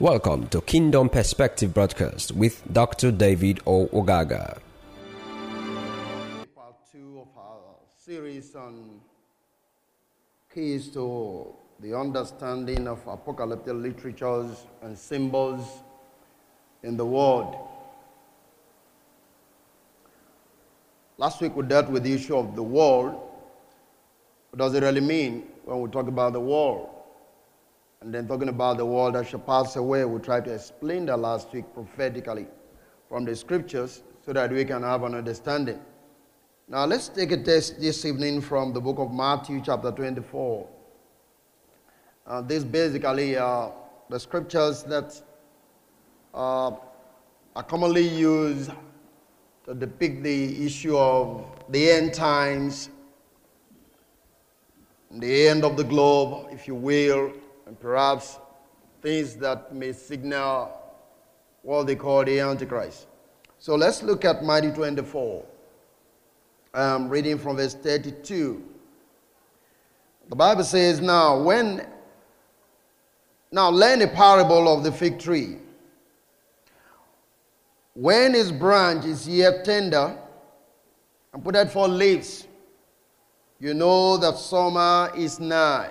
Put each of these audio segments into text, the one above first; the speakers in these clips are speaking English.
Welcome to Kingdom Perspective Broadcast with Dr. David O. Ogaga. Part two of our series on keys to the understanding of apocalyptic literatures and symbols in the world. Last week we dealt with the issue of the world. What does it really mean when we talk about the world? And then talking about the world that shall pass away, we tried to explain that last week prophetically from the scriptures so that we can have an understanding. Now let's take a text this evening from the book of Matthew, chapter 24. Uh, this basically are the scriptures that uh, are commonly used to depict the issue of the end times, the end of the globe, if you will, and perhaps things that may signal what they call the Antichrist. So let's look at Matthew 24. I'm reading from verse 32. The Bible says, Now, when now learn a parable of the fig tree. When his branch is yet tender and put out forth leaves, you know that summer is nigh.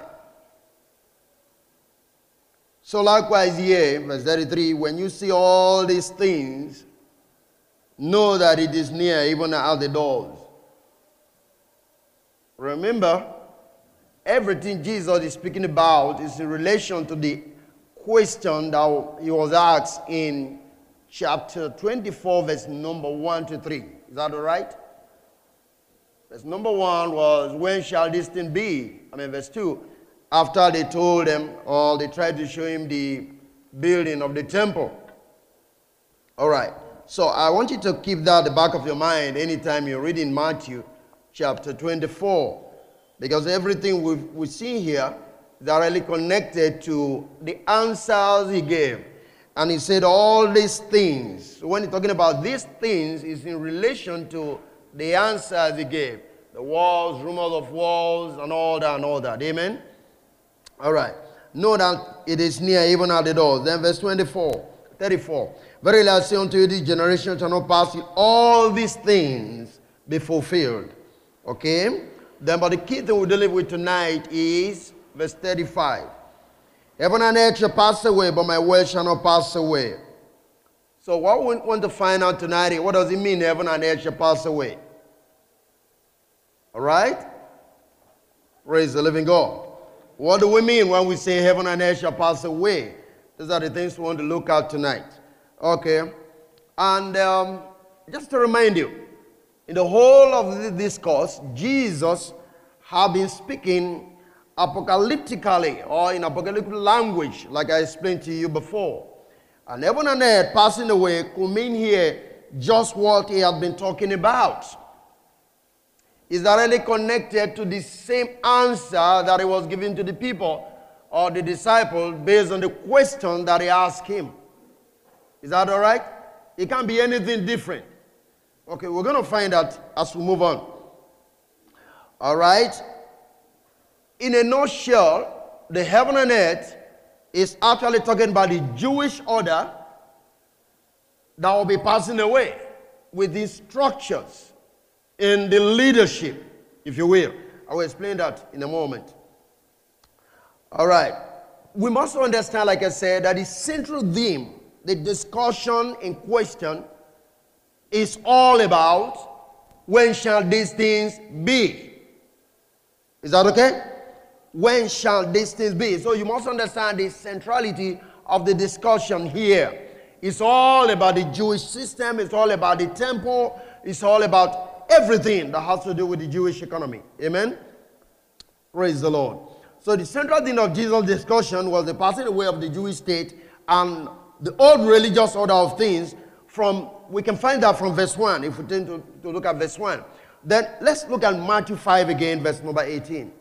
So likewise here, verse 33, when you see all these things, know that it is near, even at the doors. Remember, everything Jesus is speaking about is in relation to the question that he was asked in chapter 24, verse number 1 to 3. Is that all right? Verse number 1 was, When shall this thing be? I mean, verse 2 after they told him or they tried to show him the building of the temple. All right. So I want you to keep that at the back of your mind anytime you're reading Matthew chapter 24. Because everything we've, we see here is directly connected to the answers he gave. And he said all these things. When he's talking about these things, is in relation to the answers he gave. The walls, rumors of walls, and all that and all that. Amen? All right. Know that it is near, even at the door. Then verse 24, 34. Verily I say unto you, this generation shall not pass all these things be fulfilled. Okay? Then, but the key thing we're dealing with tonight is verse 35. Heaven and earth shall pass away, but my word shall not pass away. So, what we want to find out tonight is what does it mean, heaven and earth shall pass away? All right? Praise the living God. What do we mean when we say heaven and earth shall pass away? These are the things we want to look at tonight. Okay? And um, just to remind you, in the whole of this discourse, Jesus have been speaking apocalyptically or in apocalyptic language, like I explained to you before. And heaven and earth passing away could mean here just what he had been talking about is directly connected to the same answer that he was giving to the people or the disciple based on the question that he asked him. Is that all right? It can't be anything different. Okay, we're going to find out as we move on. All right? In a nutshell, the heaven and earth is actually talking about the Jewish order that will be passing away with these structures in the leadership, if you will. I will explain that in a moment. All right. We must understand, like I said, that the central theme, the discussion in question, is all about when shall these things be? Is that okay? When shall these things be? So you must understand the centrality of the discussion here. It's all about the Jewish system, it's all about the temple, it's all about everything that has to do with the Jewish economy. Amen? Praise the Lord. So, the central thing of Jesus' discussion was the passing away of the Jewish state and the old religious order of things. From we can find that from verse 1 if we tend to, to look at verse 1. Then let's look at Matthew 5 again, verse number 18.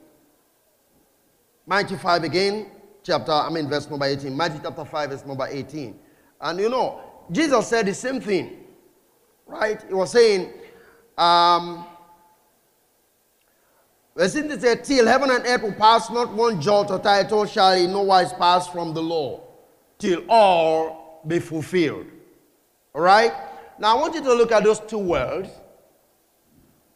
Matthew 5 again, chapter, I mean, verse number 18. Matthew chapter 5, verse number 18. And you know, Jesus said the same thing, right? He was saying, um, verse it says, Till heaven and earth will pass, not one jot or title shall in no wise pass from the law. till all be fulfilled. All right? Now I want you to look at those two words.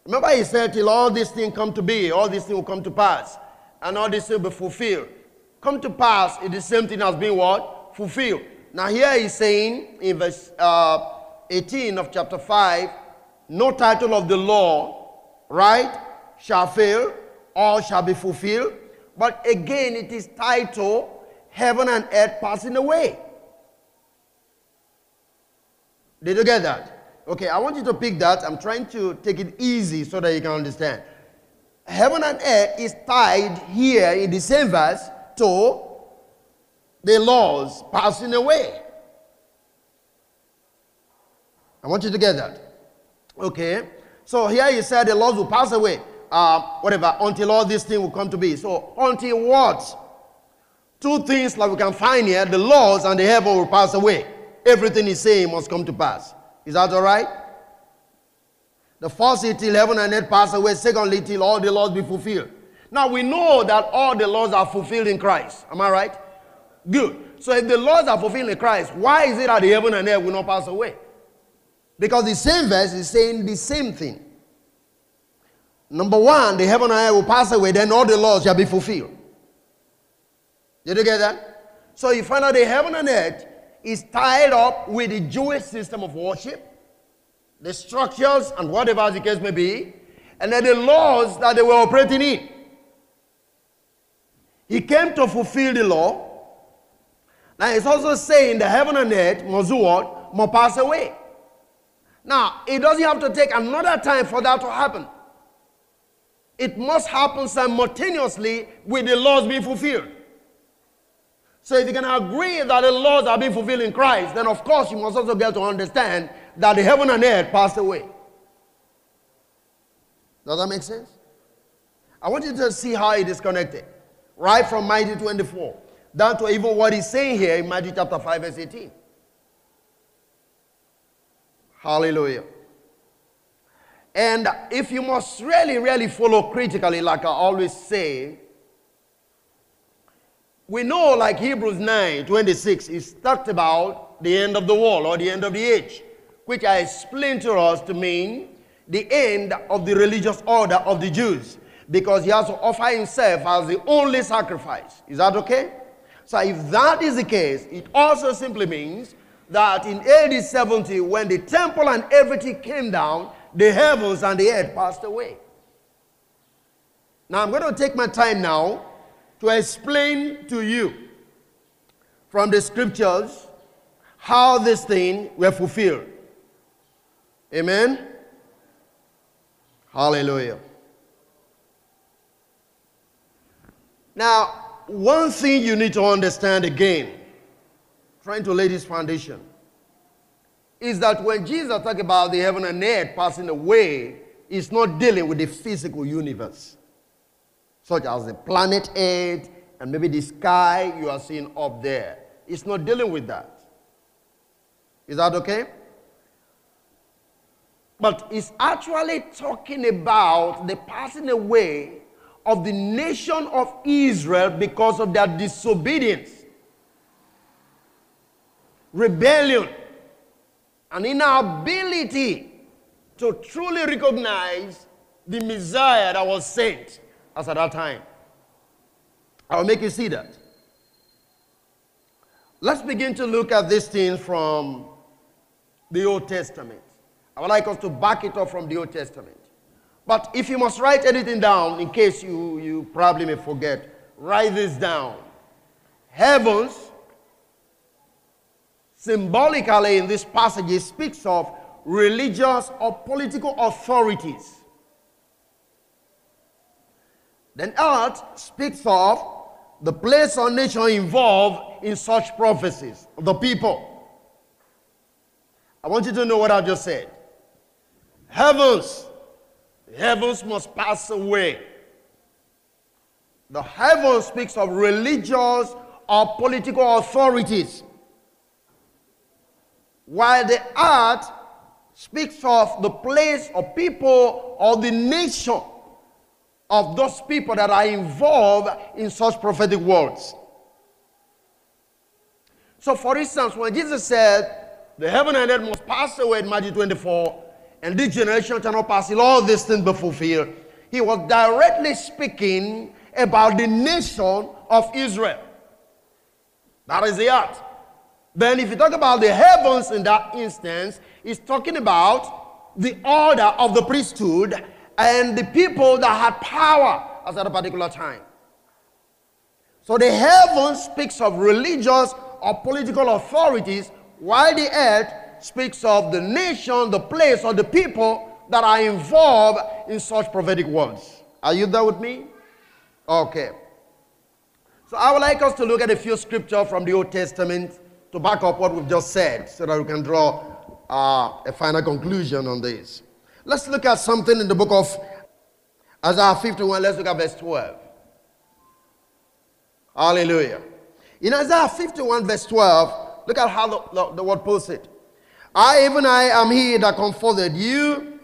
Remember, he said, till all these things come to be, all these things will come to pass, and all things will be fulfilled. Come to pass is the same thing as being what? Fulfilled. Now, here he's saying in verse uh, 18 of chapter 5, no title of the law, right, shall fail, all shall be fulfilled. But again, it is title, Heaven and Earth Passing Away. Did you get that? Okay, I want you to pick that. I'm trying to take it easy so that you can understand. Heaven and earth is tied here in the same verse to the laws passing away. I want you to get that. Okay. So here he said the laws will pass away. Uh, whatever, until all these things will come to be. So until what? Two things like we can find here, the laws and the heaven will pass away. Everything he's saying must come to pass. Is that all right? The first is till heaven and earth pass away. Secondly, till all the laws be fulfilled. Now we know that all the laws are fulfilled in Christ. Am I right? Good. So if the laws are fulfilled in Christ, why is it that the heaven and earth will not pass away? Because the same verse is saying the same thing. Number one, the heaven and earth will pass away, then all the laws shall be fulfilled. Did you get that? So you find out the heaven and earth is tied up with the Jewish system of worship, the structures, and whatever the case may be, and then the laws that they were operating in. He came to fulfill the law. Now it's also saying the heaven and earth what? Must pass away. Now, it doesn't have to take another time for that to happen. It must happen simultaneously with the laws being fulfilled. So if you can agree that the laws are being fulfilled in Christ, then of course you must also get to understand that the heaven and earth passed away. Does that make sense? I want you to see how it is connected. Right from Matthew 24 down to even what he's saying here in Matthew chapter 5, verse 18. Hallelujah. And if you must really, really follow critically, like I always say, we know, like Hebrews 9 26, is talked about the end of the world or the end of the age, which I explained to us to mean the end of the religious order of the Jews, because he has to offer himself as the only sacrifice. Is that okay? So, if that is the case, it also simply means that in AD 70, when the temple and everything came down, the heavens and the earth passed away. Now, I'm going to take my time now to explain to you from the scriptures how this thing were fulfilled. Amen? Hallelujah. Now, one thing you need to understand again, trying to lay this foundation, is that when Jesus talked about the heaven and earth passing away, he's not dealing with the physical universe such as the planet Earth and maybe the sky you are seeing up there. It's not dealing with that. Is that okay? But it's actually talking about the passing away of the nation of Israel because of their disobedience, rebellion, and inability to truly recognize the Messiah that was sent as at that time. I'll make you see that. Let's begin to look at these things from the Old Testament. I would like us to back it up from the Old Testament. But if you must write anything down, in case you, you probably may forget, write this down. Heavens, symbolically in this passage, speaks of religious or political authorities then earth speaks of the place or nation involved in such prophecies, the people. I want you to know what I've just said. Heavens, heavens must pass away. The heaven speaks of religious or political authorities, while the earth speaks of the place or people or the nation of those people that are involved in such prophetic words. So, for instance, when Jesus said, The heaven and earth must pass away in Matthew 24, and this generation shall not pass till all these things be fulfilled, he was directly speaking about the nation of Israel. That is the earth. Then, if you talk about the heavens in that instance, he's talking about the order of the priesthood and the people that had power at a particular time. So, the heavens speaks of religious or political authorities, while the earth speaks of the nation, the place, or the people that are involved in such prophetic words. Are you there with me? Okay. So I would like us to look at a few scriptures from the Old Testament to back up what we've just said so that we can draw uh, a final conclusion on this. Let's look at something in the book of Isaiah 51. Let's look at verse 12. Hallelujah. In Isaiah 51, verse 12, look at how the, the, the word puts it. I, even I, am he that comforted you.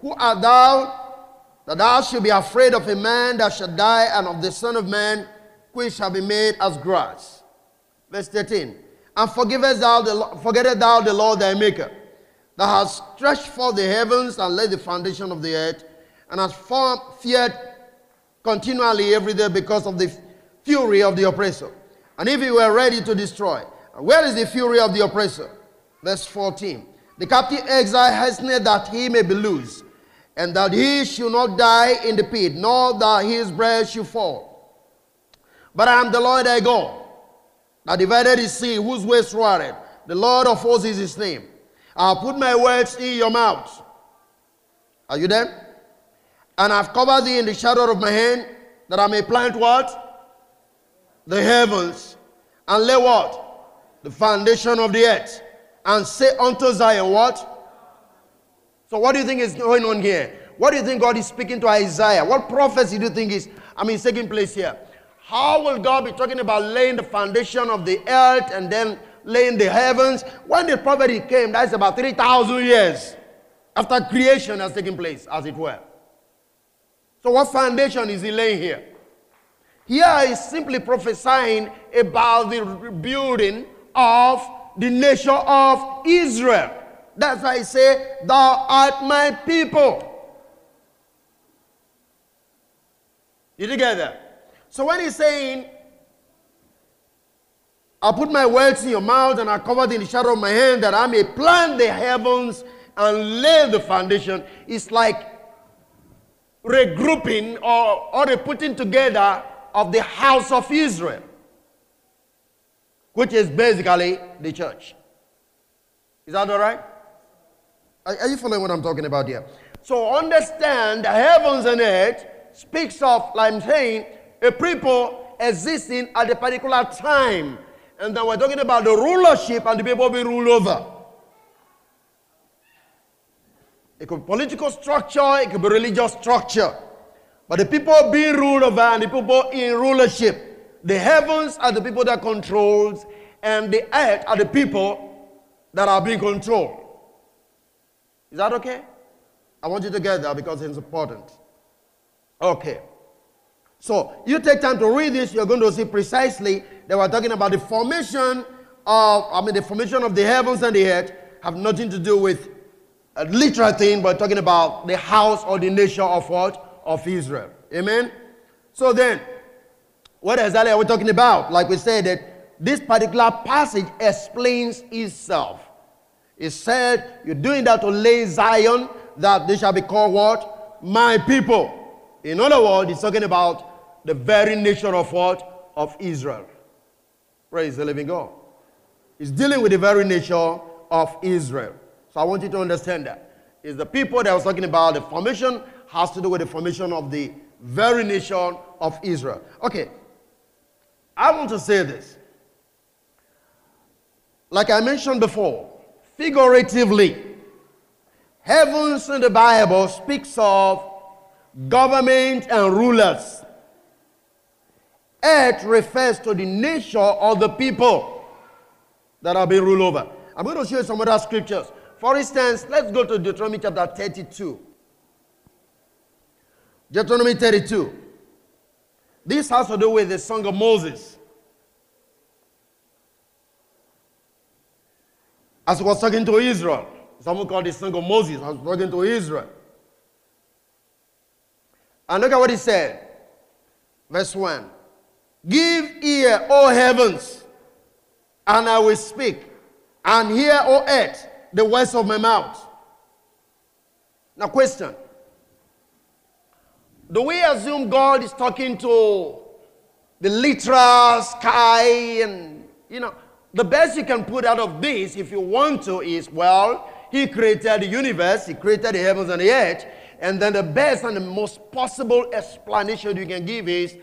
Who art thou, that thou should be afraid of a man that shall die, and of the Son of Man, which shall be made as grass. Verse 13. And thou the, forgettest thou the Lord thy Maker, that has stretched forth the heavens and laid the foundation of the earth, and has feared continually every day because of the fury of the oppressor. And if he were ready to destroy, where is the fury of the oppressor? Verse 14. The captive exile hastened that he may be loose, and that he should not die in the pit, nor that his bread should fall. But I am the Lord thy God, that divided the sea, whose ways roared. The Lord of hosts is his name. I have put my words in your mouth. Are you there? And I've covered thee in the shadow of my hand, that I may plant what? The heavens. And lay what? The foundation of the earth. And say unto Zion, what? So, what do you think is going on here? What do you think God is speaking to Isaiah? What prophecy do you think is, I mean, taking place here? How will God be talking about laying the foundation of the earth and then laying the heavens? When the prophet came, that's about 3,000 years after creation has taken place, as it were. So, what foundation is he laying here? Here Here is simply prophesying about the rebuilding of the nation of Israel. That's why I say, Thou art my people. You get that? So when he's saying, I put my words in your mouth and I covered in the shadow of my hand that I may plant the heavens and lay the foundation, it's like regrouping or, or a putting together of the house of Israel, which is basically the church. Is that all right? Are, are you following what I'm talking about here? So understand the heavens and earth speaks of, like I'm saying, a people existing at a particular time. And then we're talking about the rulership and the people being ruled over. It could be political structure, it could be religious structure. But the people being ruled over and the people in rulership, the heavens are the people that controls, and the earth are the people that are being controlled. Is that okay? I want you to get that because it's important. Okay. So you take time to read this, you're going to see precisely that we're talking about the formation of, I mean, the formation of the heavens and the earth have nothing to do with a literal thing, but talking about the house or the nation of what? Of Israel. Amen? So then, what exactly are we talking about? Like we said, that this particular passage explains itself. It said, You're doing that to lay Zion, that they shall be called what? My people. In other words, it's talking about the very nature of what? Of Israel. Praise the living God. He's dealing with the very nature of Israel. So I want you to understand that. It's the people that I was talking about. The formation has to do with the formation of the very nation of Israel. Okay. I want to say this. Like I mentioned before, figuratively, heavens in the Bible speaks of government and rulers. Earth refers to the nature of the people that are being ruled over. I'm going to show you some other scriptures. For instance, let's go to Deuteronomy chapter 32. Deuteronomy 32. This has to do with the song of Moses. As he was talking to Israel. Someone called the song of Moses. I was talking to Israel. And look at what he said. Verse 1. Give ear, O heavens, and I will speak, and hear, O earth, the words of my mouth. Now, question Do we assume God is talking to the literal sky? And, you know, the best you can put out of this, if you want to, is well, He created the universe, He created the heavens and the earth. And then the best and the most possible explanation you can give is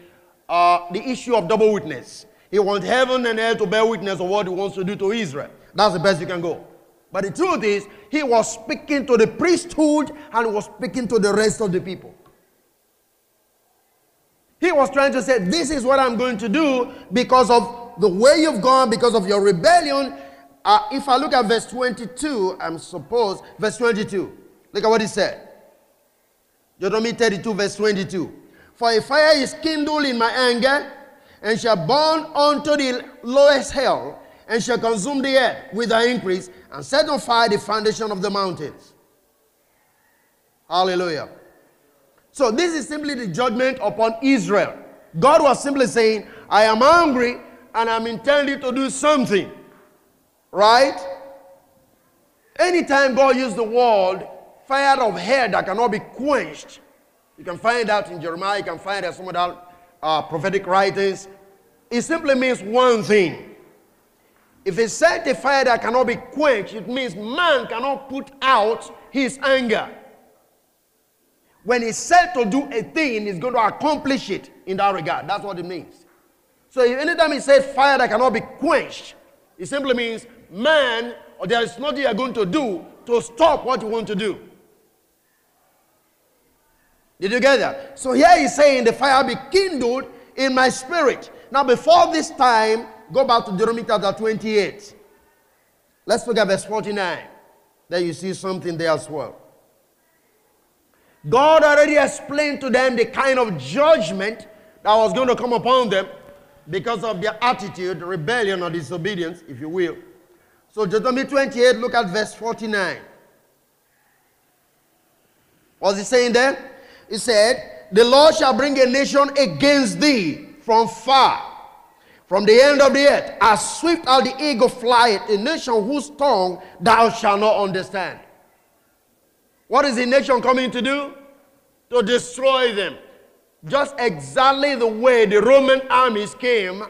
uh, the issue of double witness. He wants heaven and earth to bear witness of what he wants to do to Israel. That's the best you can go. But the truth is, he was speaking to the priesthood and was speaking to the rest of the people. He was trying to say, This is what I'm going to do because of the way you've gone, because of your rebellion. Uh, if I look at verse 22, I'm supposed, verse 22, look at what he said. Deuteronomy 32, verse 22. For a fire is kindled in my anger, and shall burn unto the lowest hell, and shall consume the earth with her increase, and set on fire the foundation of the mountains. Hallelujah. So, this is simply the judgment upon Israel. God was simply saying, I am angry and I'm intending to do something. Right? Anytime God used the word fire of hell that cannot be quenched, you can find that in Jeremiah, you can find that some of the uh, prophetic writings. It simply means one thing. If it's set a fire that cannot be quenched, it means man cannot put out his anger. When he's set to do a thing, he's going to accomplish it in that regard. That's what it means. So if anytime he says fire that cannot be quenched, it simply means man, or there is nothing you're going to do to stop what you want to do. Did you get that? So here he's saying, The fire be kindled in my spirit. Now, before this time, go back to Deuteronomy chapter 28. Let's look at verse 49. There you see something there as well. God already explained to them the kind of judgment that was going to come upon them because of their attitude, rebellion, or disobedience, if you will. So, Deuteronomy 28, look at verse 49. What's he saying there? He said, The Lord shall bring a nation against thee from far, from the end of the earth, as swift as the eagle flieth, a nation whose tongue thou shalt not understand. What is the nation coming to do? To destroy them. Just exactly the way the Roman armies came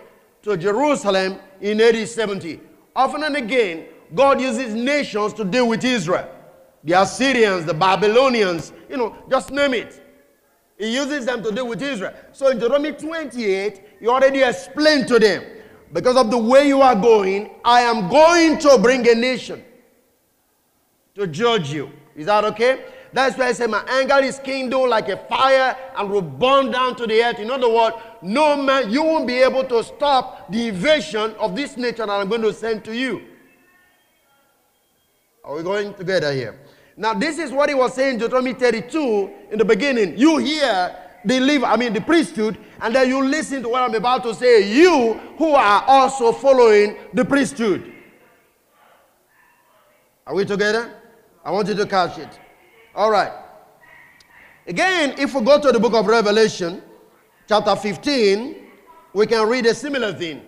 to Jerusalem in AD 70. Often and again, God uses nations to deal with Israel. The Assyrians, the Babylonians, you know, just name it. He uses them to deal with Israel. So in Deuteronomy 28, he already explained to them, because of the way you are going, I am going to bring a nation to judge you. Is that okay? That's why I say my anger is kindled like a fire and will burn down to the earth. In other words, no man, you won't be able to stop the invasion of this nation that I'm going to send to you. Are we going together here? Now, this is what he was saying, Deuteronomy 32 in the beginning. You hear the I mean the priesthood, and then you listen to what I'm about to say. You who are also following the priesthood. Are we together? I want you to catch it. All right. Again, if we go to the book of Revelation, chapter 15, we can read a similar thing.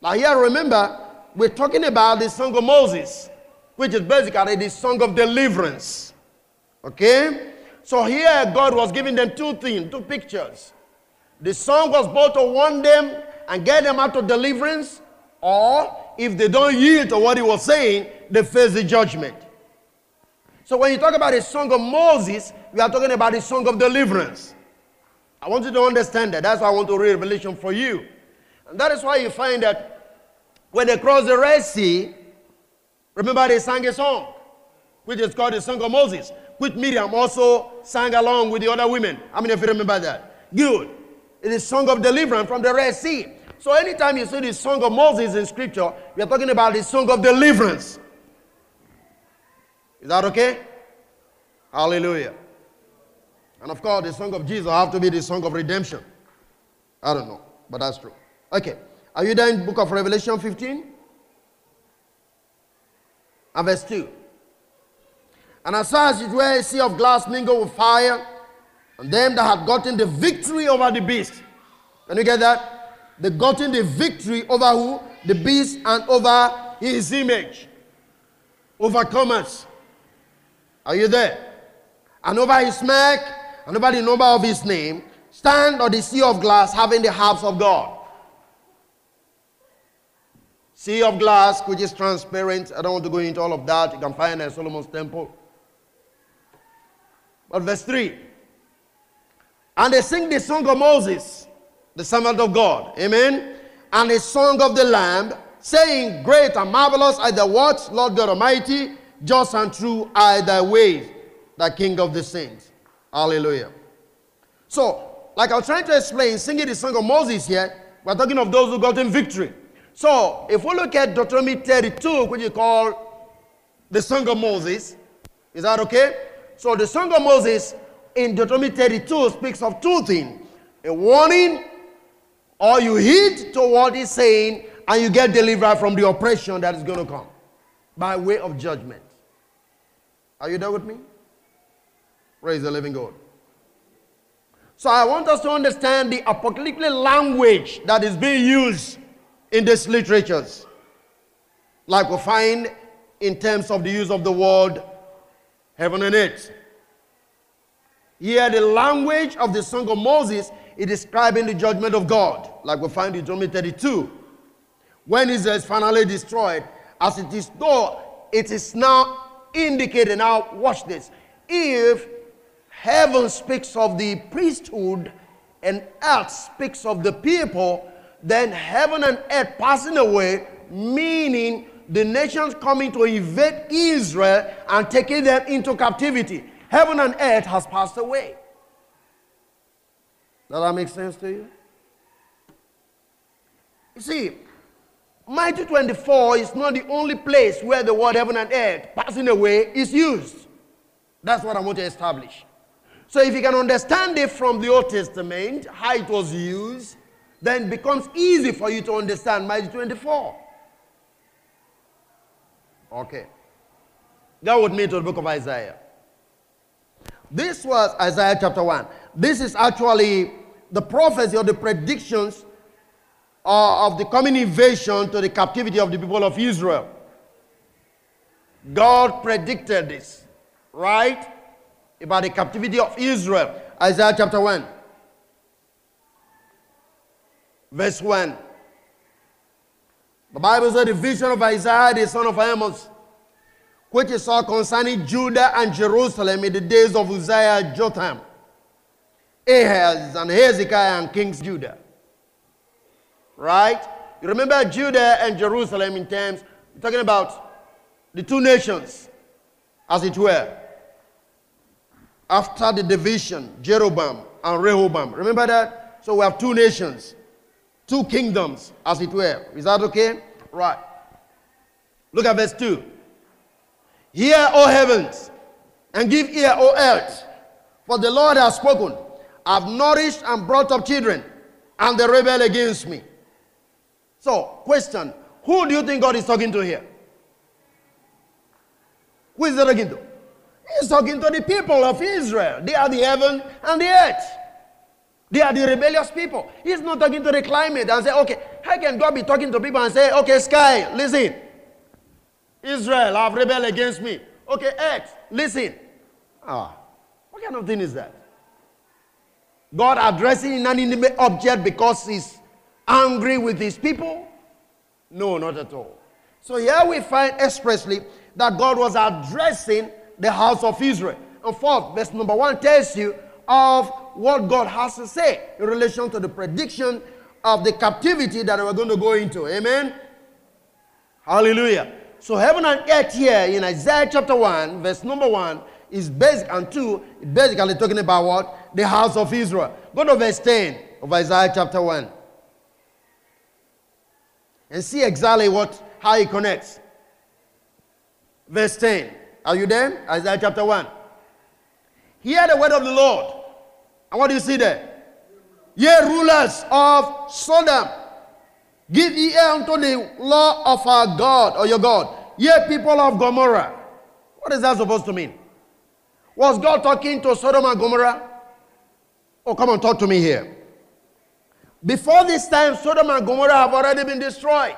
Now, here, remember, we're talking about the song of Moses which is basically the song of deliverance. Okay? So here God was giving them two things, two pictures. The song was both to warn them and get them out of deliverance, or if they don't yield to what he was saying, they face the judgment. So when you talk about the song of Moses, we are talking about the song of deliverance. I want you to understand that. That's why I want to read Revelation for you. And that is why you find that when they crossed the Red Sea, Remember, they sang a song, which is called the Song of Moses, which Miriam also sang along with the other women. How many of you remember that? Good. It is Song of Deliverance from the Red Sea. So anytime you see the Song of Moses in Scripture, we are talking about the Song of Deliverance. Is that okay? Hallelujah. And of course, the Song of Jesus have to be the Song of Redemption. I don't know, but that's true. Okay. Are you there in book of Revelation 15? And verse 2. And as far as it were a sea of glass mingled with fire, and them that had gotten the victory over the beast. Can you get that? They gotten the victory over who? The beast and over his image. Overcomers. Are you there? And over his mark, and over the number of his name, stand on the sea of glass having the harps of God. Sea of glass, which is transparent. I don't want to go into all of that. You can find it in Solomon's temple. But verse 3 And they sing the song of Moses, the servant of God. Amen. And the song of the Lamb, saying, Great and marvelous are the works, Lord God Almighty, just and true are thy ways, the King of the saints. Hallelujah. So, like I was trying to explain, singing the song of Moses here, we're talking of those who got in victory. So, if we look at Deuteronomy 32, which you call the Song of Moses, is that okay? So, the Song of Moses in Deuteronomy 32 speaks of two things a warning, or you heed to what he's saying, and you get delivered from the oppression that is going to come by way of judgment. Are you there with me? Praise the living God. So, I want us to understand the apocalyptic language that is being used in these literatures, like we find in terms of the use of the word heaven and earth. Here, the language of the Song of Moses is describing the judgment of God, like we find in Deuteronomy 32. When Israel is finally destroyed, as it is though it is now indicated. Now, watch this. If heaven speaks of the priesthood and earth speaks of the people, then heaven and earth passing away, meaning the nations coming to invade Israel and taking them into captivity. Heaven and earth has passed away. Does that make sense to you? You see, Matthew 24 is not the only place where the word heaven and earth passing away is used. That's what I want to establish. So if you can understand it from the Old Testament, how it was used, then it becomes easy for you to understand Matthew 24. Okay. Go with me to the book of Isaiah. This was Isaiah chapter 1. This is actually the prophecy or the predictions uh, of the coming invasion to the captivity of the people of Israel. God predicted this, right? About the captivity of Israel. Isaiah chapter 1. Verse 1. The Bible says the vision of Isaiah, the son of Amos, which is saw concerning Judah and Jerusalem in the days of Uzziah, Jotham, Ahaz, and Hezekiah, and kings Judah. Right? You remember Judah and Jerusalem in terms, we're talking about the two nations, as it were. After the division, Jeroboam and Rehoboam. Remember that? So we have two nations two kingdoms, as it were. Is that okay? Right. Look at verse 2. Hear, O heavens, and give ear, O earth, for the Lord has spoken. I've nourished and brought up children, and they rebel against me. So, question Who do you think God is talking to here? Who is he talking to? He's talking to the people of Israel. They are the heaven and the earth. They are the rebellious people. He's not talking to the climate and say, okay, how can God be talking to people and say, okay, sky, listen. Israel have rebelled against me. Okay, earth, listen. Ah, what kind of thing is that? God addressing an inanimate object because he's angry with his people? No, not at all. So here we find expressly that God was addressing the house of Israel. And fourth, verse number one tells you of what God has to say in relation to the prediction of the captivity that we're going to go into. Amen? Hallelujah. So heaven and earth here in Isaiah chapter 1, verse number 1, is basic, and 2, basically talking about what? The house of Israel. Go to verse 10 of Isaiah chapter 1. And see exactly what how it connects. Verse 10. Are you there? Isaiah chapter 1. Hear the word of the Lord. And what do you see there? Ye rulers of Sodom, give ear unto the law of our God or your God. Ye people of Gomorrah. What is that supposed to mean? Was God talking to Sodom and Gomorrah? Oh, come on, talk to me here. Before this time, Sodom and Gomorrah have already been destroyed.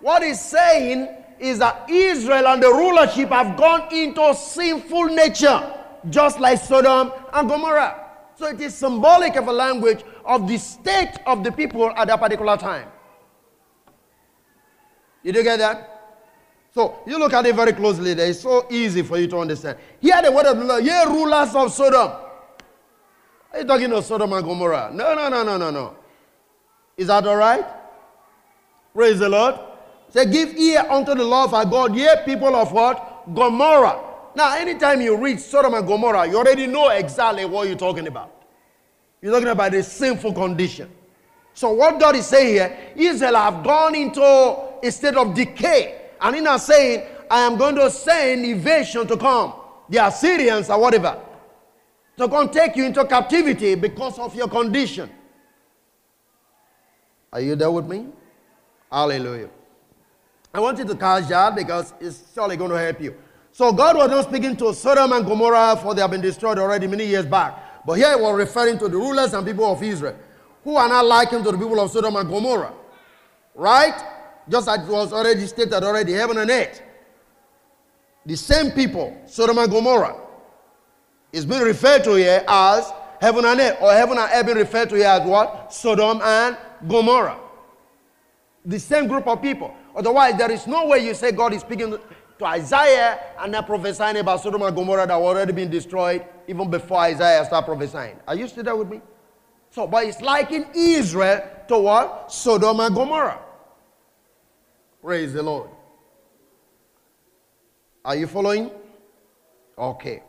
What he's saying is that Israel and the rulership have gone into sinful nature, just like Sodom and Gomorrah. So it is symbolic of a language of the state of the people at that particular time. Did you get that? So you look at it very closely there. It's so easy for you to understand. Hear the word of the Lord, ye rulers of Sodom. Are you talking of Sodom and Gomorrah? No, no, no, no, no, no. Is that all right? Praise the Lord. Say, give ear unto the law of our God, ye people of what? Gomorrah. Now, anytime you read Sodom and Gomorrah, you already know exactly what you're talking about. You're talking about the sinful condition. So, what God is saying here, Israel have gone into a state of decay. And in saying, I am going to send invasion to come, the Assyrians or whatever, to come take you into captivity because of your condition. Are you there with me? Hallelujah. I want you to catch that because it's surely going to help you. So God was not speaking to Sodom and Gomorrah for they have been destroyed already many years back. But here he was referring to the rulers and people of Israel who are not likened to the people of Sodom and Gomorrah. Right? Just as it was already stated already, heaven and earth. The same people, Sodom and Gomorrah, is being referred to here as heaven and earth, or heaven and earth being referred to here as what? Sodom and Gomorrah. The same group of people. Otherwise, there is no way you say God is speaking to Isaiah and then prophesying about Sodom and Gomorrah that were already been destroyed even before Isaiah started prophesying. Are you still there with me? So, but it's like in Israel to what? Sodom and Gomorrah. Praise the Lord. Are you following? Okay.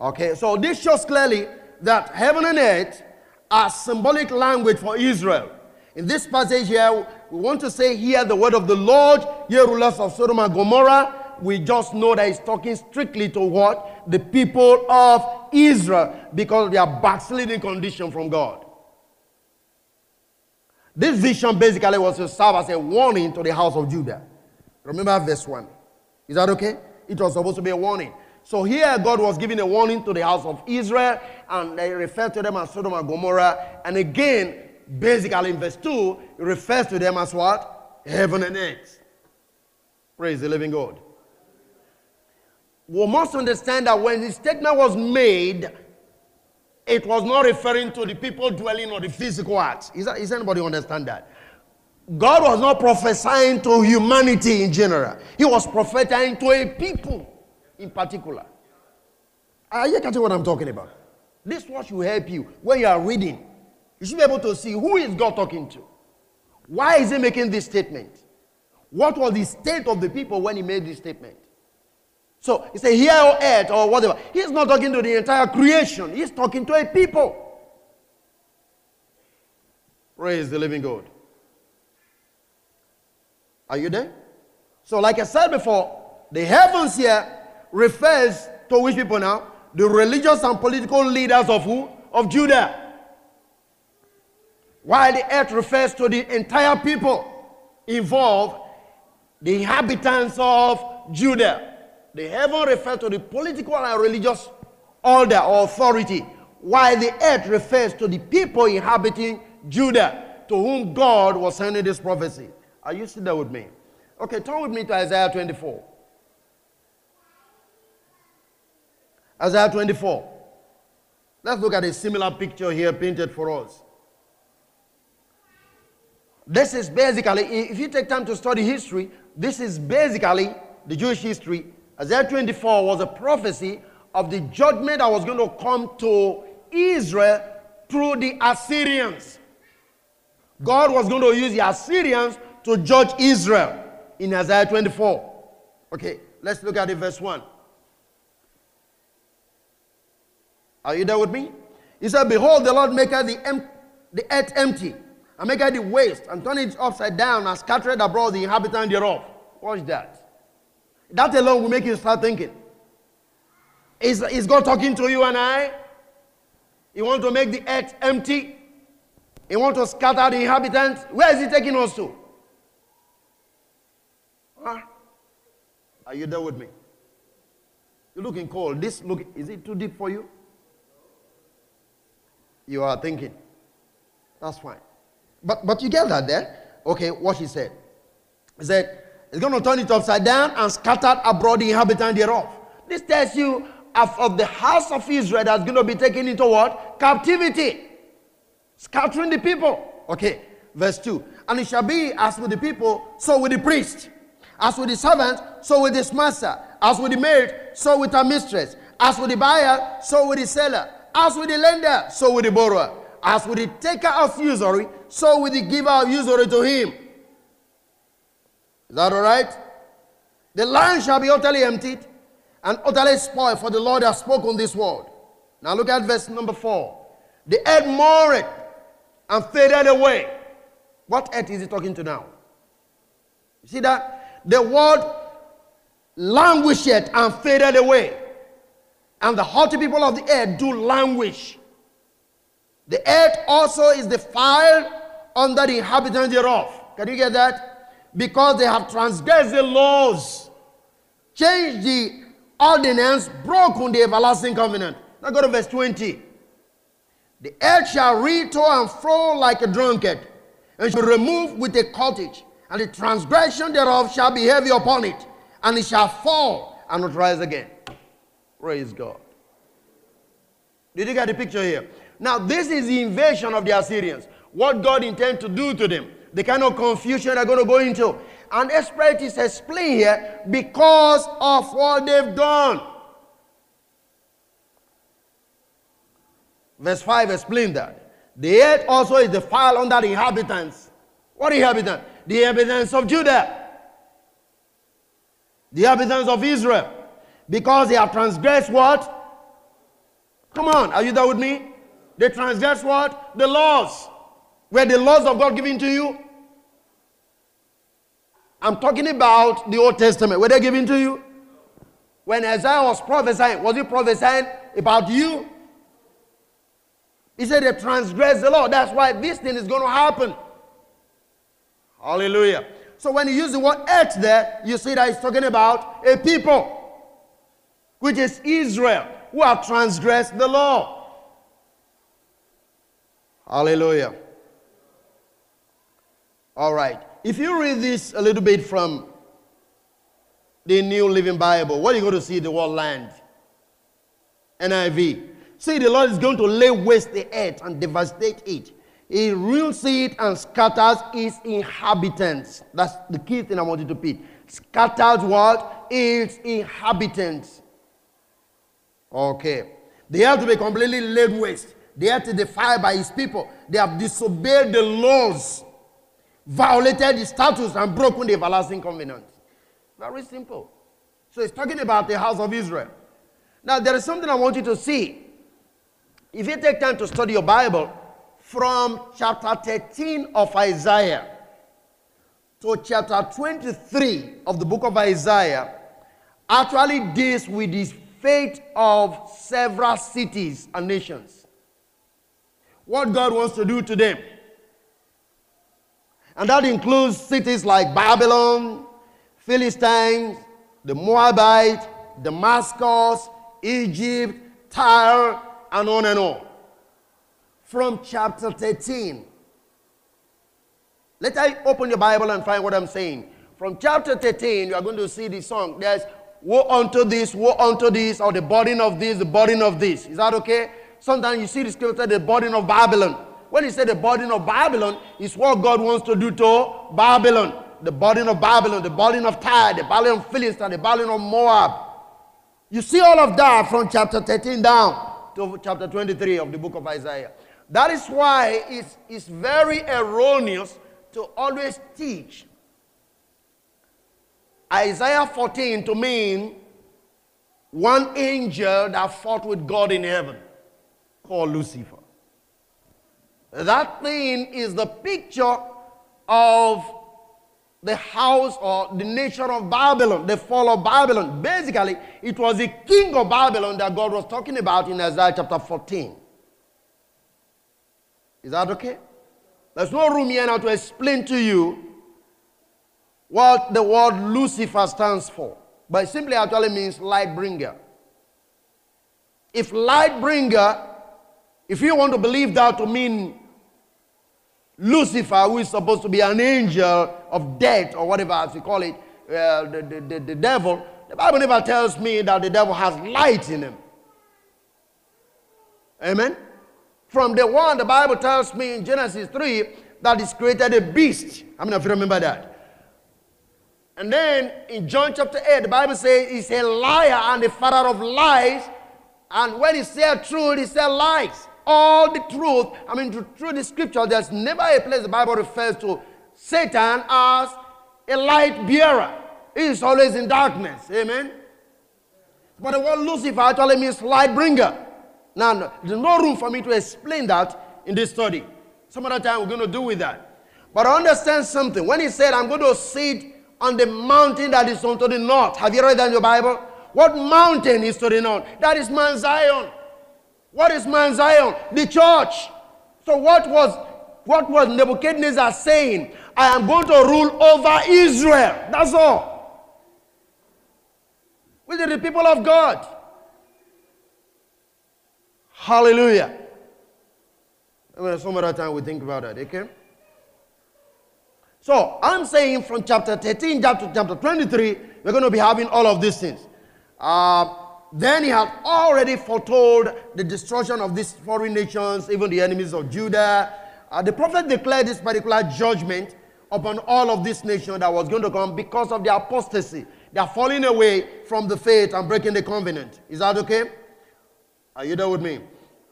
Okay, so this shows clearly that heaven and earth are symbolic language for Israel. In this passage here, we want to say hear the word of the Lord, ye rulers of Sodom and Gomorrah. We just know that he's talking strictly to what? The people of Israel because of their backsliding condition from God. This vision basically was to serve as a warning to the house of Judah. Remember verse 1. Is that okay? It was supposed to be a warning. So here God was giving a warning to the house of Israel, and they refer to them as Sodom and Gomorrah. And again, basically in verse 2, it refers to them as what? Heaven and earth. Praise the living God. We must understand that when the statement was made, it was not referring to the people dwelling on the physical acts. Is, that, is anybody understand that? God was not prophesying to humanity in general. He was prophesying to a people in particular. Are you catching what I'm talking about? This what should help you when you are reading. You should be able to see who is God talking to. Why is he making this statement? What was the state of the people when he made this statement? So he said, Hear or earth or whatever. He's not talking to the entire creation, he's talking to a people. Praise the living God. Are you there? So, like I said before, the heavens here refers to which people now? The religious and political leaders of who? Of Judah. While the earth refers to the entire people involved, the inhabitants of Judah. The heaven refers to the political and religious order or authority, while the earth refers to the people inhabiting Judah, to whom God was sending this prophecy. Are you still there with me? Okay, turn with me to Isaiah 24. Isaiah 24. Let's look at a similar picture here painted for us. This is basically, if you take time to study history, this is basically the Jewish history. Isaiah 24 was a prophecy of the judgment that was going to come to Israel through the Assyrians. God was going to use the Assyrians to judge Israel in Isaiah 24. Okay, let's look at it, verse 1. Are you there with me? He said, Behold, the Lord maketh the, em- the earth empty, and maketh the waste, and turn it upside down, and scattered abroad the inhabitant thereof. Watch that. That alone will make you start thinking. Is, is God talking to you and I? He wants to make the earth empty. He wants to scatter the inhabitants. Where is he taking us to? Huh? Are you there with me? You're looking cold. This look is it too deep for you? You are thinking. That's fine. But but you get that there? Okay, what he said. He said, He's going to turn it upside down and scatter abroad the inhabitants thereof. This tells you of, of the house of Israel that's going to be taken into what? Captivity. Scattering the people. Okay, verse 2. And it shall be as with the people, so with the priest. As with the servant, so with his master. As with the maid, so with her mistress. As with the buyer, so with the seller. As with the lender, so with the borrower. As with the taker of usury, so with the giver of usury to him. Is that all right? The land shall be utterly emptied and utterly spoiled, for the Lord has spoken this word. Now look at verse number four. The earth mourned and faded away. What earth is he talking to now? You see that? The word languished and faded away. And the haughty people of the earth do languish. The earth also is defiled under the inhabitants thereof. Can you get that? Because they have transgressed the laws, changed the ordinance, broken the everlasting covenant. Now go to verse 20. The earth shall read to and fro like a drunkard, and shall remove with a cottage, and the transgression thereof shall be heavy upon it, and it shall fall and not rise again. Praise God. Did you get the picture here? Now, this is the invasion of the Assyrians. What God intends to do to them, the kind of confusion they're going to go into. And exploit is explained here because of what they've done. Verse 5 explains that. The earth also is defiled under the inhabitants. What inhabitants? The inhabitants of Judah. The inhabitants of Israel. Because they have transgressed what? Come on, are you there with me? They transgress what? The laws. Were the laws of God given to you? I'm talking about the Old Testament. Were they given to you? When Isaiah was prophesying, was he prophesying about you? He said they transgress the law. That's why this thing is going to happen. Hallelujah. So when you use the word earth there, you see that he's talking about a people, which is Israel, who have transgressed the law. Hallelujah. All right. If you read this a little bit from the New Living Bible, what are you going to see? The word land. NIV. See, the Lord is going to lay waste the earth and devastate it. He rules it and scatters its inhabitants. That's the key thing I want you to pick. Scatters what? Its inhabitants. Okay. They have to be completely laid waste. They have to defy by his people. They have disobeyed the laws violated the statutes and broken the everlasting covenant. Very simple. So he's talking about the house of Israel. Now, there is something I want you to see. If you take time to study your Bible, from chapter 13 of Isaiah to chapter 23 of the book of Isaiah, actually deals with the fate of several cities and nations. What God wants to do to them. And that includes cities like Babylon, Philistines, the Moabite, Damascus, Egypt, Tyre, and on and on. From chapter 13. Let I open your Bible and find what I'm saying. From chapter 13, you are going to see the song. There's woe unto this, woe unto this, or the burden of this, the burden of this. Is that okay? Sometimes you see the scripture, the burden of Babylon. When he said the burden of Babylon, is what God wants to do to Babylon. The burden of Babylon, the burden of Tyre, the burden of Philistine, the burden of Moab. You see all of that from chapter 13 down to chapter 23 of the book of Isaiah. That is why it's, it's very erroneous to always teach Isaiah 14 to mean one angel that fought with God in heaven called Lucifer. That thing is the picture of the house or the nation of Babylon, the fall of Babylon. Basically, it was the king of Babylon that God was talking about in Isaiah chapter 14. Is that okay? There's no room here now to explain to you what the word Lucifer stands for. but it simply actually means light bringer. If light bringer, if you want to believe that to mean Lucifer, who is supposed to be an angel of death or whatever as you call it, uh, the, the, the, the devil, the Bible never tells me that the devil has light in him. Amen. From the one, the Bible tells me in Genesis 3 that he's created a beast. I mean, if you remember that. And then in John chapter 8, the Bible says he's a liar and the father of lies. And when he said truth, he said lies. All the truth, I mean, through the scripture, there's never a place the Bible refers to Satan as a light bearer. He is always in darkness. Amen. But the word Lucifer actually means light bringer. Now, no, there's no room for me to explain that in this study. Some other time we're going to do with that. But I understand something. When he said, I'm going to sit on the mountain that is unto the north. Have you read that in your Bible? What mountain is to the north? That is Mount Zion. What is Mount Zion? The church. So what was what was Nebuchadnezzar saying? I am going to rule over Israel. That's all. We are the people of God. Hallelujah. I mean, some other time we think about that, okay? So I'm saying from chapter 13 down to chapter 23, we're going to be having all of these things. Uh, then he had already foretold the destruction of these foreign nations, even the enemies of Judah. Uh, the prophet declared this particular judgment upon all of this nation that was going to come because of their apostasy. They are falling away from the faith and breaking the covenant. Is that okay? Are you there with me?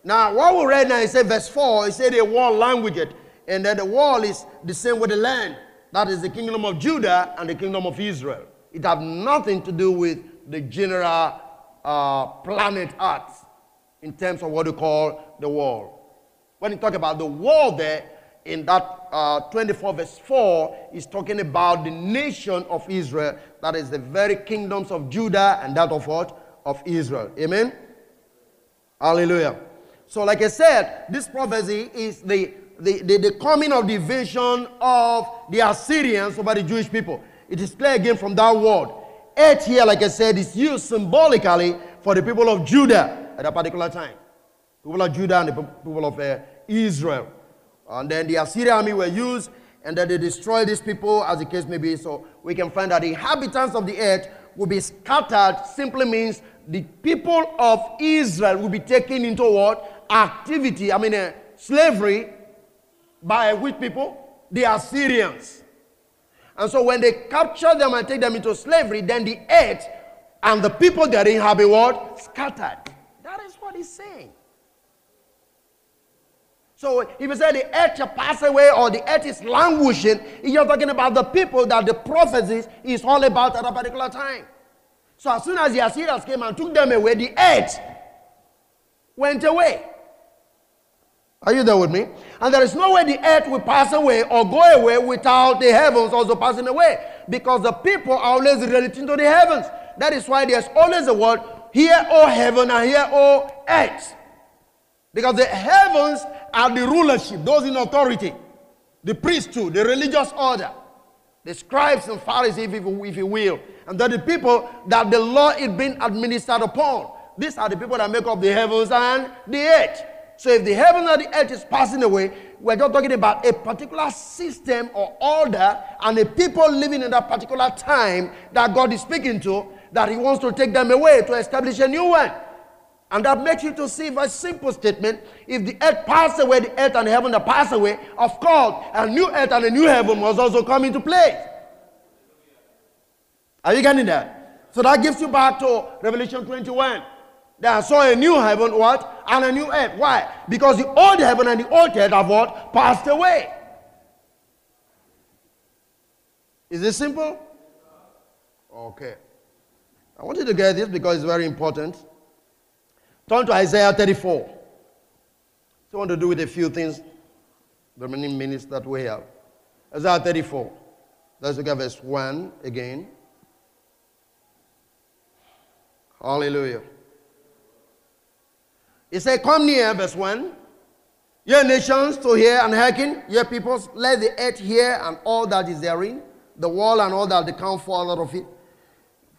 Now, what we read now, he said, verse 4, he said a war language and that the wall is the same with the land. That is the kingdom of Judah and the kingdom of Israel. It has nothing to do with the general uh, planet Earth in terms of what we call the world. When you talk about the world there, in that uh, 24 verse 4, is talking about the nation of Israel. That is the very kingdoms of Judah and that of what? Of Israel. Amen? Hallelujah. So, like I said, this prophecy is the the, the, the coming of the invasion of the Assyrians over the Jewish people. It is clear again from that word. Eight here, like I said, is used symbolically for the people of Judah at a particular time. People of Judah and the people of uh, Israel. And then the Assyrian army were used, and then they destroyed these people, as the case may be. So we can find that the inhabitants of the earth will be scattered, simply means the people of Israel will be taken into what? Activity, I mean, uh, slavery by which people? The Assyrians. And so when they capture them and take them into slavery, then the earth and the people that inhabit what? Scattered. That is what he's saying. So if you say the earth shall pass away or the earth is languishing, you're talking about the people that the prophecies is all about at a particular time. So as soon as the Assyrians came and took them away, the earth went away. Are you there with me? And there is no way the earth will pass away or go away without the heavens also passing away. Because the people are always relating to the heavens. That is why there's always a word, hear, O heaven, and hear, O earth. Because the heavens are the rulership, those in authority, the priesthood, the religious order, the scribes and Pharisees, if you, if you will. And they're the people that the law is being administered upon. These are the people that make up the heavens and the earth. So if the heaven and the earth is passing away, we're just talking about a particular system or order and the people living in that particular time that God is speaking to, that He wants to take them away to establish a new one. And that makes you to see a simple statement. If the earth pass away, the earth and the heaven that pass away, of course, a new earth and a new heaven must also come into place. Are you getting that? So that gives you back to Revelation 21. They saw a new heaven, what? And a new earth. Why? Because the old heaven and the old earth have what? Passed away. Is this simple? Okay. I want you to get this because it's very important. Turn to Isaiah 34. So I want to do with a few things, the many minutes that we have. Isaiah 34. Let's look at verse 1 again. Hallelujah. He said, Come near, verse 1. Ye nations to hear and hearken, ye peoples, let the earth hear and all that is therein, the wall and all that the count fall out of it.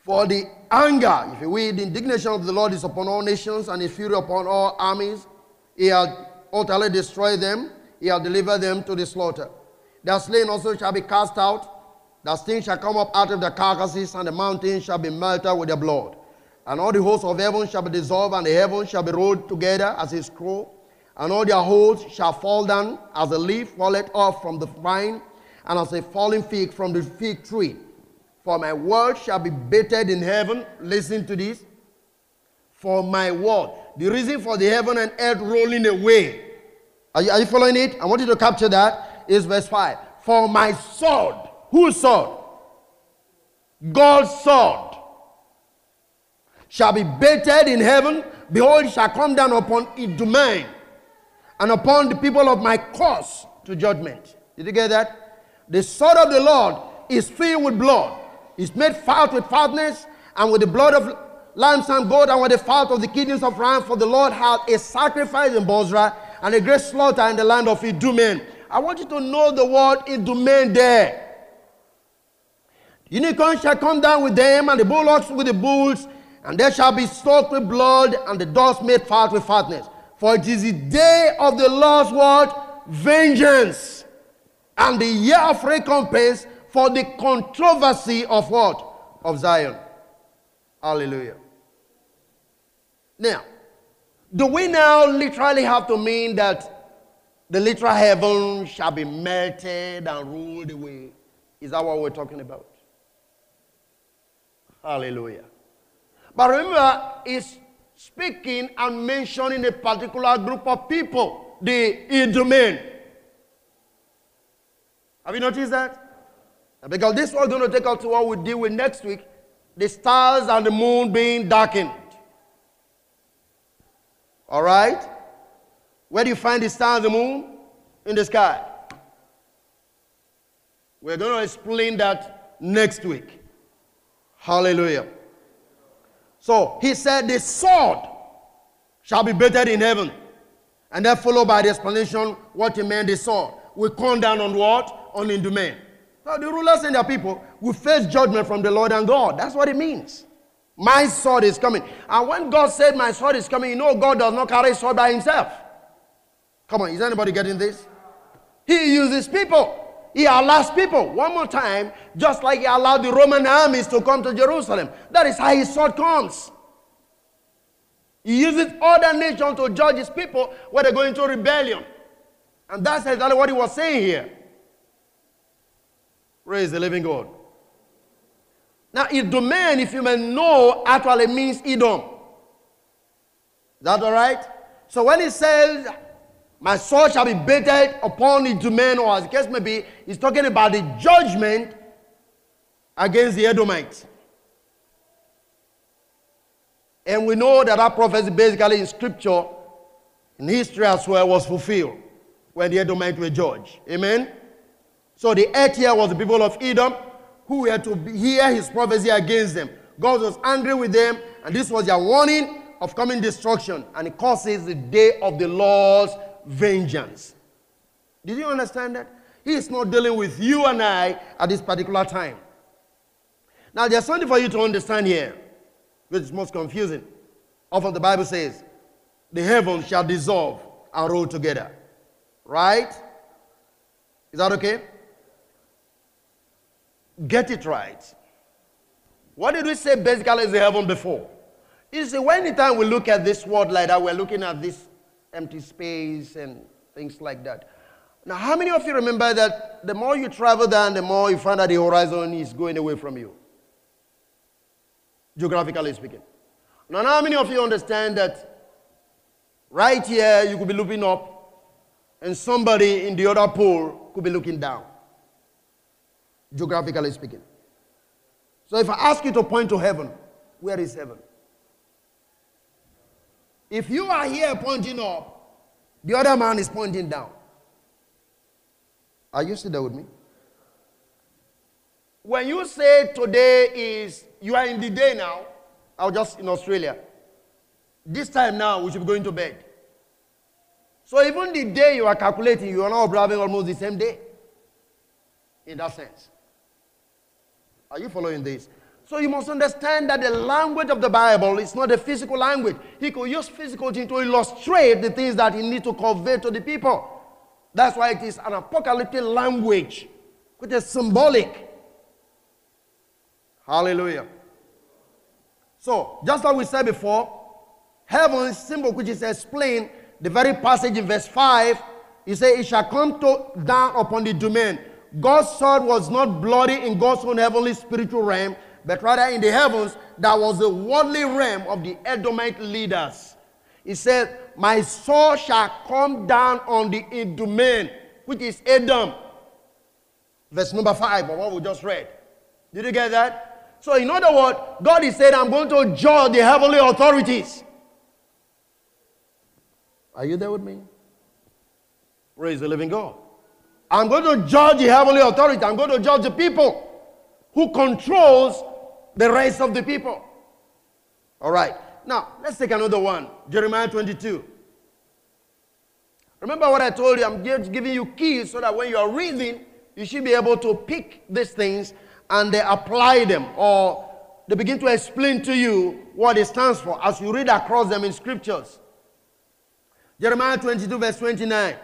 For the anger, if you will, the indignation of the Lord is upon all nations, and his fury upon all armies. He hath utterly destroyed them, he hath delivered them to the slaughter. Their slain also shall be cast out, the sting shall come up out of the carcasses, and the mountains shall be melted with their blood. And all the hosts of heaven shall be dissolved, and the heavens shall be rolled together as a scroll. And all their hosts shall fall down as a leaf falleth off from the vine, and as a falling fig from the fig tree. For my word shall be baited in heaven. Listen to this. For my word. The reason for the heaven and earth rolling away. Are you, are you following it? I want you to capture that. Is verse 5. For my sword. Whose sword? God's sword. Shall be baited in heaven. Behold, it shall come down upon its and upon the people of my cause to judgment. Did you get that? The sword of the Lord is filled with blood. It's made fat with fatness and with the blood of lambs and goats and with the fat of the kidneys of ram. For the Lord hath a sacrifice in Bozrah and a great slaughter in the land of Idumea. I want you to know the word Idumea there. Unicorn shall come down with them, and the bullocks with the bulls, and there shall be soaked with blood, and the dogs made fat with fatness. For it is the day of the Lord's word, vengeance, and the year of recompense for the controversy of what? Of Zion. Hallelujah. Now, do we now literally have to mean that the literal heaven shall be melted and ruled away? Is that what we're talking about? Hallelujah. But remember, it's speaking and mentioning a particular group of people, the Idumean. Have you noticed that? Because this was going to take us to what we deal with next week the stars and the moon being darkened. All right? Where do you find the stars and the moon? In the sky. We're going to explain that next week. Hallelujah. So he said, The sword shall be better in heaven. And then followed by the explanation what he meant the sword. We come down on what? On Idumea. So the rulers and their people will face judgment from the Lord and God. That's what it means. My sword is coming. And when God said, My sword is coming, you know God does not carry sword by himself. Come on, is anybody getting this? He uses people. He allows people. One more time, just like he allowed the Roman armies to come to Jerusalem. That is how his sword comes. He uses other nations to judge his people when they go into rebellion. And that's exactly what he was saying here. Praise the living God. Now, Idumea, if you may know, actually means Edom. Is that all right? So when he says, My sword shall be baited upon the Idumea, or as the case may be, he's talking about the judgment against the Edomites. And we know that that prophecy, basically in scripture, in history as well, was fulfilled when the Edomites were judged. Amen? So the eighth year was the people of Edom who were to hear his prophecy against them. God was angry with them, and this was their warning of coming destruction. And it causes the day of the Lord's vengeance. Did you understand that? He is not dealing with you and I at this particular time. Now, there's something for you to understand here which is most confusing. Often the Bible says, the heavens shall dissolve and roll together. Right? Is that okay? Get it right. What did we say basically is the heaven before? You see, anytime we look at this world like that, we're looking at this empty space and things like that. Now, how many of you remember that the more you travel down, the more you find that the horizon is going away from you? geographically speaking. Now, how many of you understand that right here you could be looking up and somebody in the other pole could be looking down? Geographically speaking. So, if I ask you to point to heaven, where is heaven? If you are here pointing up, the other man is pointing down. Are you still there with me? When you say today is, you are in the day now, I was just in Australia. This time now, we should be going to bed. So even the day you are calculating, you are now observing almost the same day. In that sense. Are you following this? So you must understand that the language of the Bible is not a physical language. He could use physical things to illustrate the things that he needs to convey to the people. That's why it is an apocalyptic language, which is symbolic. Hallelujah. So, just like we said before, heaven's symbol, which is explained, the very passage in verse 5, he said, It shall come to, down upon the Idumea. God's sword was not bloody in God's own heavenly spiritual realm, but rather in the heavens, that was the worldly realm of the Edomite leaders. He said, My sword shall come down on the Idumea, which is Edom. Verse number 5 of what we just read. Did you get that? So, in other words, God is saying, I'm going to judge the heavenly authorities. Are you there with me? Praise the living God. I'm going to judge the heavenly authority. I'm going to judge the people who controls the rest of the people. All right. Now, let's take another one. Jeremiah 22. Remember what I told you? I'm just giving you keys so that when you are reading, you should be able to pick these things and they apply them or they begin to explain to you what it stands for as you read across them in scriptures. Jeremiah 22, verse 29.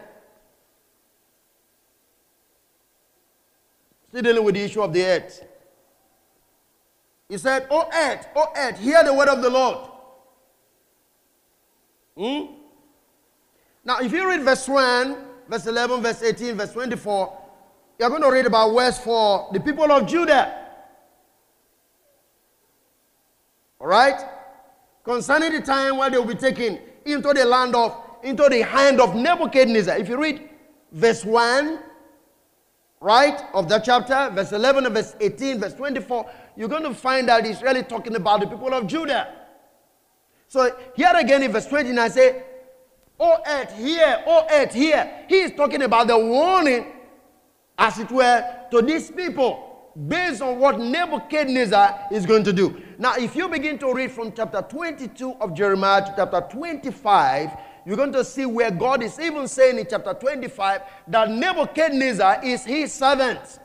Still dealing with the issue of the earth. He said, O earth, O earth, hear the word of the Lord. Hmm? Now, if you read verse 1, verse 11, verse 18, verse 24, you're going to read about words for the people of Judah. All right? Concerning the time where they will be taken into the land of, into the hand of Nebuchadnezzar. If you read verse 1, right, of that chapter, verse 11 and verse 18, verse 24, you're going to find out he's really talking about the people of Judah. So here again in verse 29, say, Oh earth, hear, oh earth, hear. He is talking about the warning as it were, to these people based on what Nebuchadnezzar is going to do. Now, if you begin to read from chapter 22 of Jeremiah to chapter 25, you're going to see where God is even saying in chapter 25 that Nebuchadnezzar is his servant.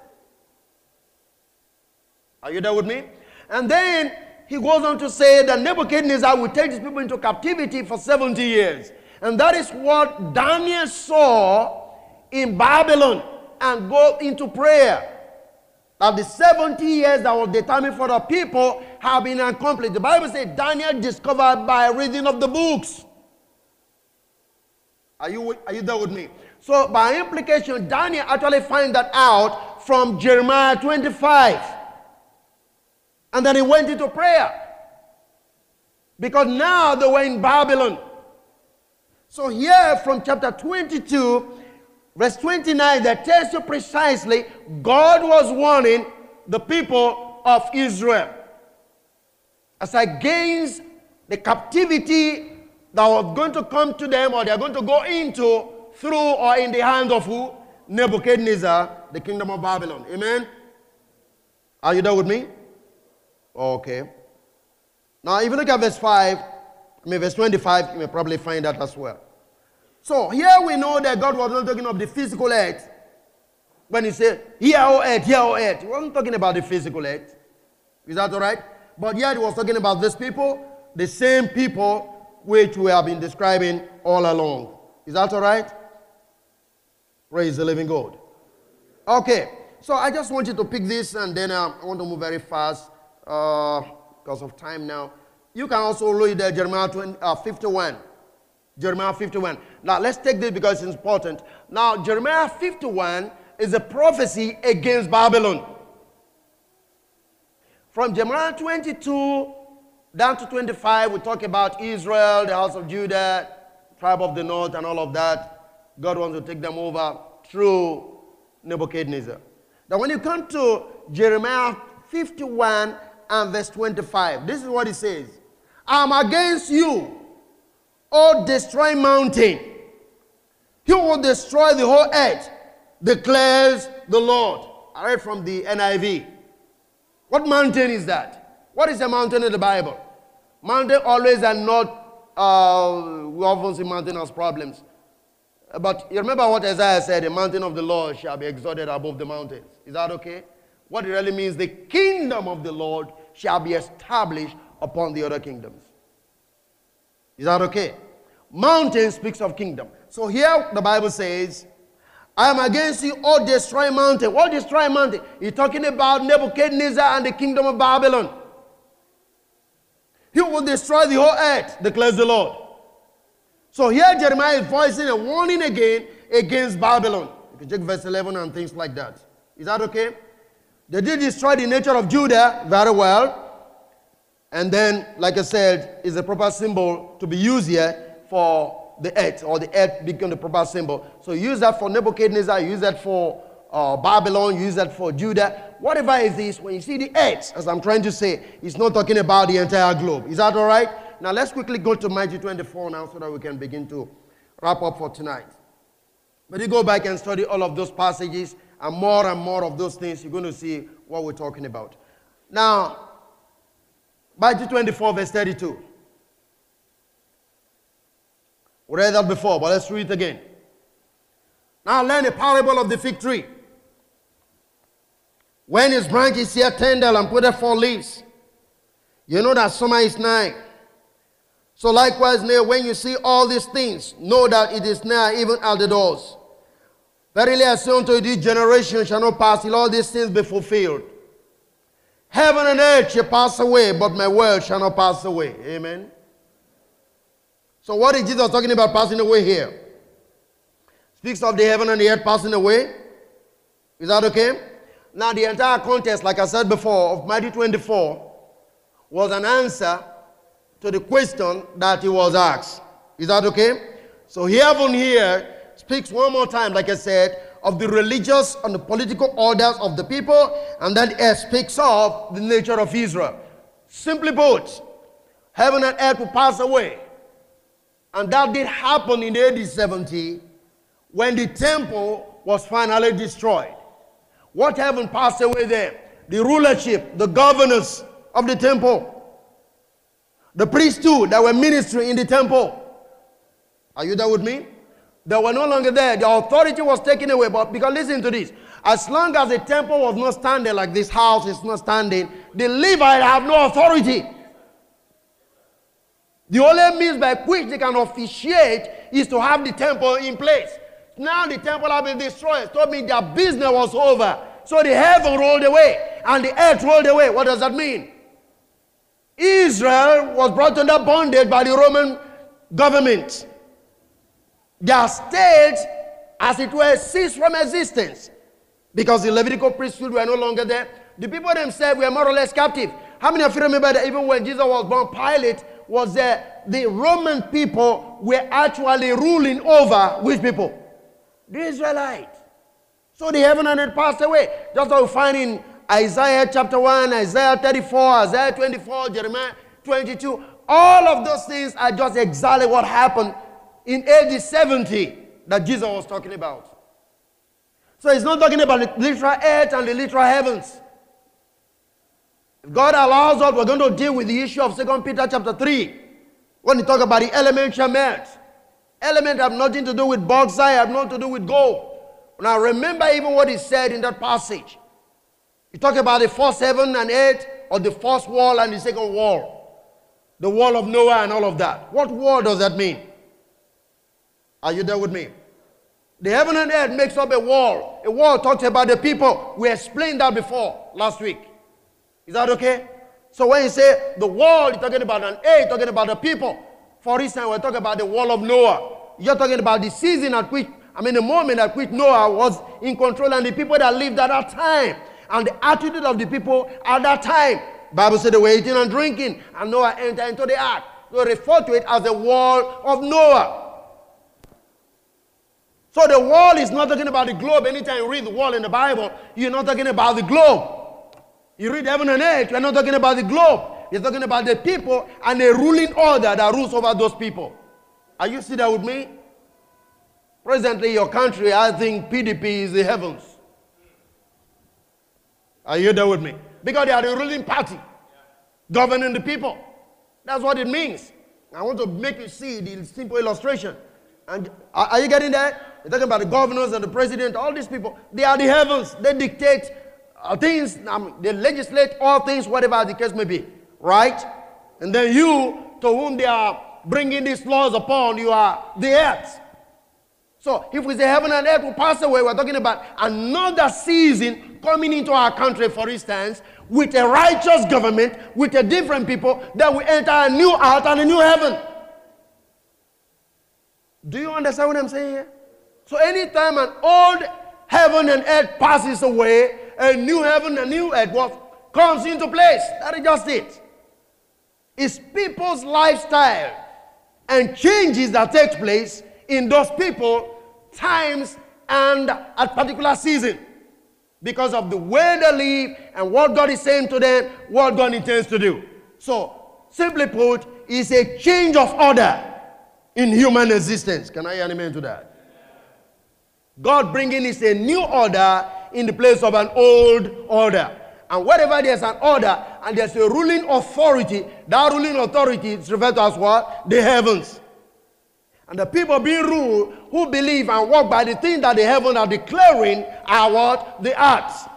Are you there with me? And then he goes on to say that Nebuchadnezzar will take these people into captivity for 70 years. And that is what Daniel saw in Babylon and go into prayer. That the 70 years that was determined for the people have been accomplished. The Bible says Daniel discovered by reading of the books. Are you, are you there with me? So, by implication, Daniel actually find that out from Jeremiah 25. And then he went into prayer. Because now they were in Babylon. So, here from chapter 22, verse 29 that tells you precisely God was warning the people of Israel as against the captivity that was going to come to them or they're going to go into through or in the hand of who? Nebuchadnezzar, the kingdom of Babylon. Amen? Are you there with me? Okay. Now, if you look at verse 5, I mean, verse 25, you may probably find that as well. So here we know that God was not talking of the physical earth. When he said, hear, O earth, hear, O earth. He wasn't talking about the physical earth. Is that all right? But yet he was talking about these people, the same people which we have been describing all along. Is that all right? Praise the living God. Okay, so I just want you to pick this and then uh, I want to move very fast uh, because of time now. You can also read uh, Jeremiah 20, uh, 51. Jeremiah 51. Now, let's take this because it's important. Now, Jeremiah 51 is a prophecy against Babylon. From Jeremiah 22 down to 25, we talk about Israel, the house of Judah, tribe of the north, and all of that. God wants to take them over through Nebuchadnezzar. Now, when you come to Jeremiah 51 and verse 25, this is what he says I'm against you or destroy mountain. He will destroy the whole earth, declares the Lord. I read from the NIV. What mountain is that? What is a mountain in the Bible? Mountain always are not, uh, we often see mountain as problems. But you remember what Isaiah said, the mountain of the Lord shall be exalted above the mountains. Is that okay? What it really means, the kingdom of the Lord shall be established upon the other kingdoms. Is that okay? Mountain speaks of kingdom. So here the Bible says, I am against you, all destroy mountain. What destroy mountain? He's talking about Nebuchadnezzar and the kingdom of Babylon. He will destroy the whole earth, declares the Lord. So here Jeremiah is voicing a warning again against Babylon. You can check verse 11 and things like that. Is that okay? They did destroy the nature of Judah very well. And then, like I said, is a proper symbol to be used here for the earth, or the earth become the proper symbol. So use that for Nebuchadnezzar, use that for uh, Babylon, use that for Judah. Whatever it is, when you see the earth, as I'm trying to say, it's not talking about the entire globe. Is that all right? Now let's quickly go to Matthew 24 now so that we can begin to wrap up for tonight. But you go back and study all of those passages and more and more of those things, you're going to see what we're talking about. Now, Matthew 24, verse 32. We read that before, but let's read it again. Now learn a parable of the fig tree. When its branches yet tender and put forth leaves, you know that summer is nigh. So likewise now, when you see all these things, know that it is nigh, even at the doors. Verily I say unto you, this generation shall not pass till all these things be fulfilled. Heaven and earth shall pass away, but my word shall not pass away. Amen. So what is Jesus talking about passing away here? Speaks of the heaven and the earth passing away. Is that okay? Now the entire context, like I said before, of Matthew 24 was an answer to the question that he was asked. Is that okay? So heaven here speaks one more time, like I said, of the religious and the political orders of the people, and then speaks of the nature of Israel. Simply put, heaven and earth will pass away. And that did happen in AD 70 when the temple was finally destroyed. What heaven passed away there? The rulership, the governors of the temple the priesthood that were ministering in the temple. Are you there with me? They were no longer there. The authority was taken away. But because listen to this. As long as the temple was not standing like this house is not standing, the Levite have no authority. The only means by which they can officiate is to have the temple in place. Now the temple has been destroyed. Told me their business was over. So the heaven rolled away and the earth rolled away. What does that mean? Israel was brought under bondage by the Roman government. Their state, as it were, ceased from existence because the Levitical priesthood were no longer there. The people themselves were more or less captive. How many of you remember that even when Jesus was born, Pilate was there? The Roman people were actually ruling over which people? The Israelites. So the heaven and earth passed away. Just like we find in Isaiah chapter 1, Isaiah 34, Isaiah 24, Jeremiah 22. All of those things are just exactly what happened in AD 70 that Jesus was talking about. So he's not talking about the literal earth and the literal heavens. If God allows us, we're going to deal with the issue of 2 Peter chapter 3 when he talk about the elemental earth. Element have nothing to do with bauxite, have nothing to do with gold. Now remember even what he said in that passage. You talk about the first heaven and earth, or the first wall and the second wall. The wall of Noah and all of that. What wall does that mean? Are you there with me? The heaven and earth makes up a wall. A wall talks about the people. We explained that before last week. Is that okay? So when you say the wall, you're talking about an earth, talking about the people. For instance, we're talking about the wall of Noah. You're talking about the season at which, I mean, the moment at which Noah was in control and the people that lived at that time and the attitude of the people at that time. Bible said they were eating and drinking, and Noah entered into the ark. So refer to it as the wall of Noah. So the wall is not talking about the globe. Anytime you read the wall in the Bible, you're not talking about the globe. You read heaven and earth, you're not talking about the globe. You're talking about the people and the ruling order that rules over those people. Are you see that with me? Presently, your country, I think PDP is the heavens. Are you there with me? Because they are the ruling party, governing the people. That's what it means. I want to make you see the simple illustration. And are you getting that? You're talking about the governors and the president, all these people. They are the heavens. They dictate things, they legislate all things, whatever the case may be, right? And then you, to whom they are bringing these laws upon, you are the earth. So if we say heaven and earth will pass away, we're talking about another season coming into our country, for instance, with a righteous government, with a different people, that we enter a new earth and a new heaven. Do you understand what I'm saying here? So anytime an old heaven and earth passes away, a new heaven and new earth what comes into place. That is just it. It's people's lifestyle and changes that take place in those people, times, and at particular season. Because of the way they live and what God is saying to them, what God intends to do. So, simply put, it's a change of order in human existence. Can I amen to that? God bringing is a new order in the place of an old order. And wherever there's an order and there's a ruling authority, that ruling authority is referred to as what? The heavens. And the people being ruled who believe and walk by the thing that the heavens are declaring are what? The earth.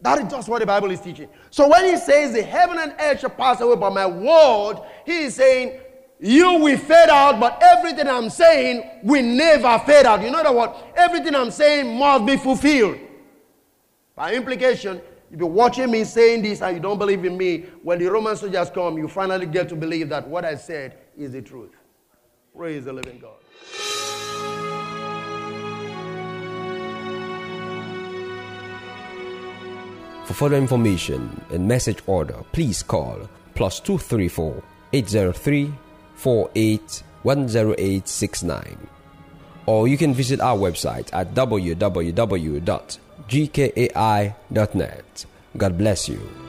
That is just what the Bible is teaching. So when he says the heaven and earth shall pass away, but my word, he is saying you will fade out, but everything I'm saying will never fade out. You know that what? Everything I'm saying must be fulfilled. By implication, if you're watching me saying this and you don't believe in me, when the Roman soldiers come, you finally get to believe that what I said is the truth. Praise the living God. For further information and message order, please call plus 234 803 48 Or you can visit our website at www.gkai.net. God bless you.